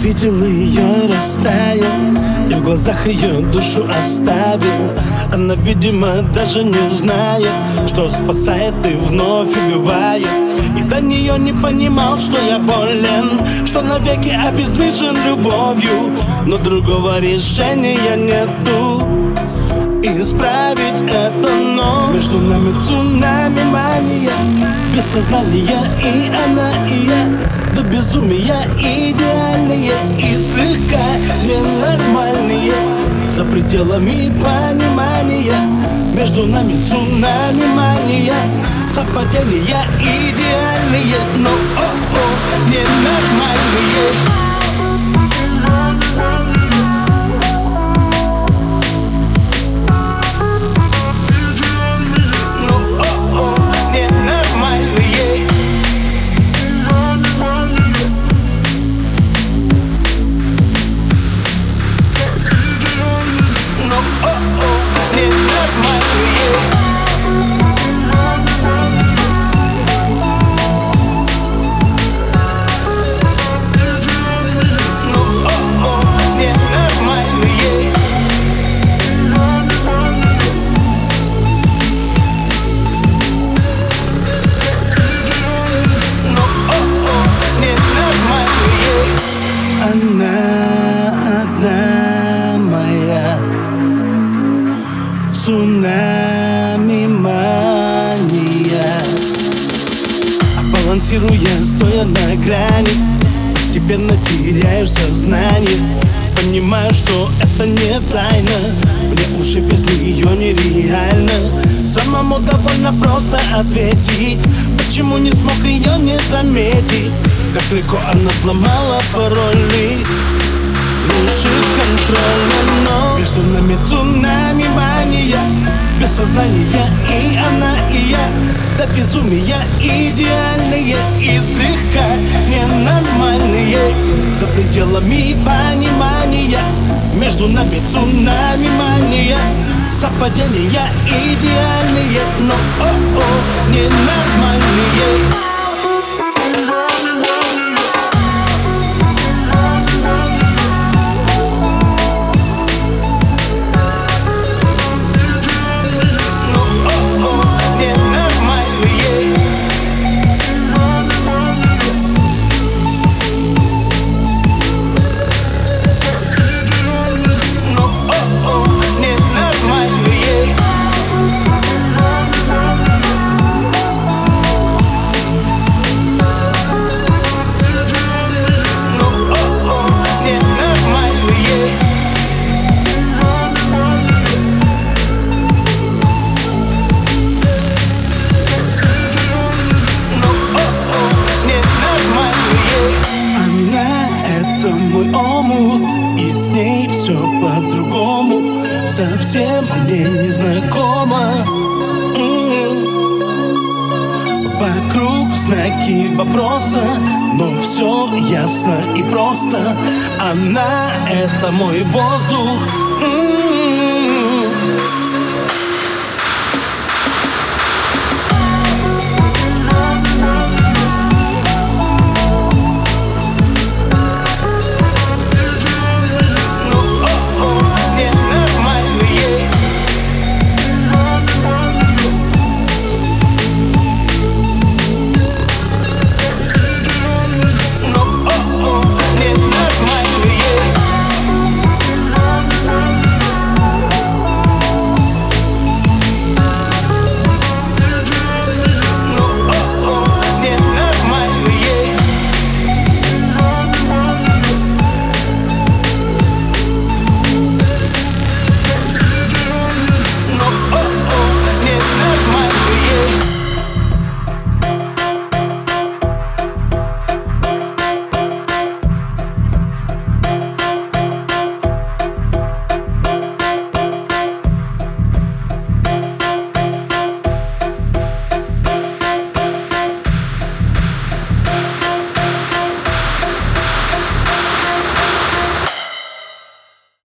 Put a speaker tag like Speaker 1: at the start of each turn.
Speaker 1: Увидел ее растаял И в глазах ее душу оставил. Она, видимо, даже не знает Что спасает и вновь убивает. И до нее не понимал, что я болен Что навеки обездвижен любовью. Но другого решения нету. Исправить это, но Между нами цунами мания Без сознания и она, и я До безумия идеальные И слегка ненормальные За пределами понимания Между нами цунами мания Совпадения идеальные Но, о-о, Она одна моя Цунами мания. Балансируя, стоя на грани Постепенно теряю сознание. Понимаю, что это не тайна. Мне уже без нее нереально. Самому довольно просто ответить Почему не смог ее не заметить Как легко она сломала пароли. Лучше контрольно, но Между нами цунами мания Без сознания и она, и я. До безумия идеальные И слегка ненормальные. За пределами понимания Между нами цунами мания Совпадения идеальные Но, о-о, ненормальные Совсем мне незнакомо М. Вокруг знаки вопроса Но все ясно и просто Она — это мой воздух М.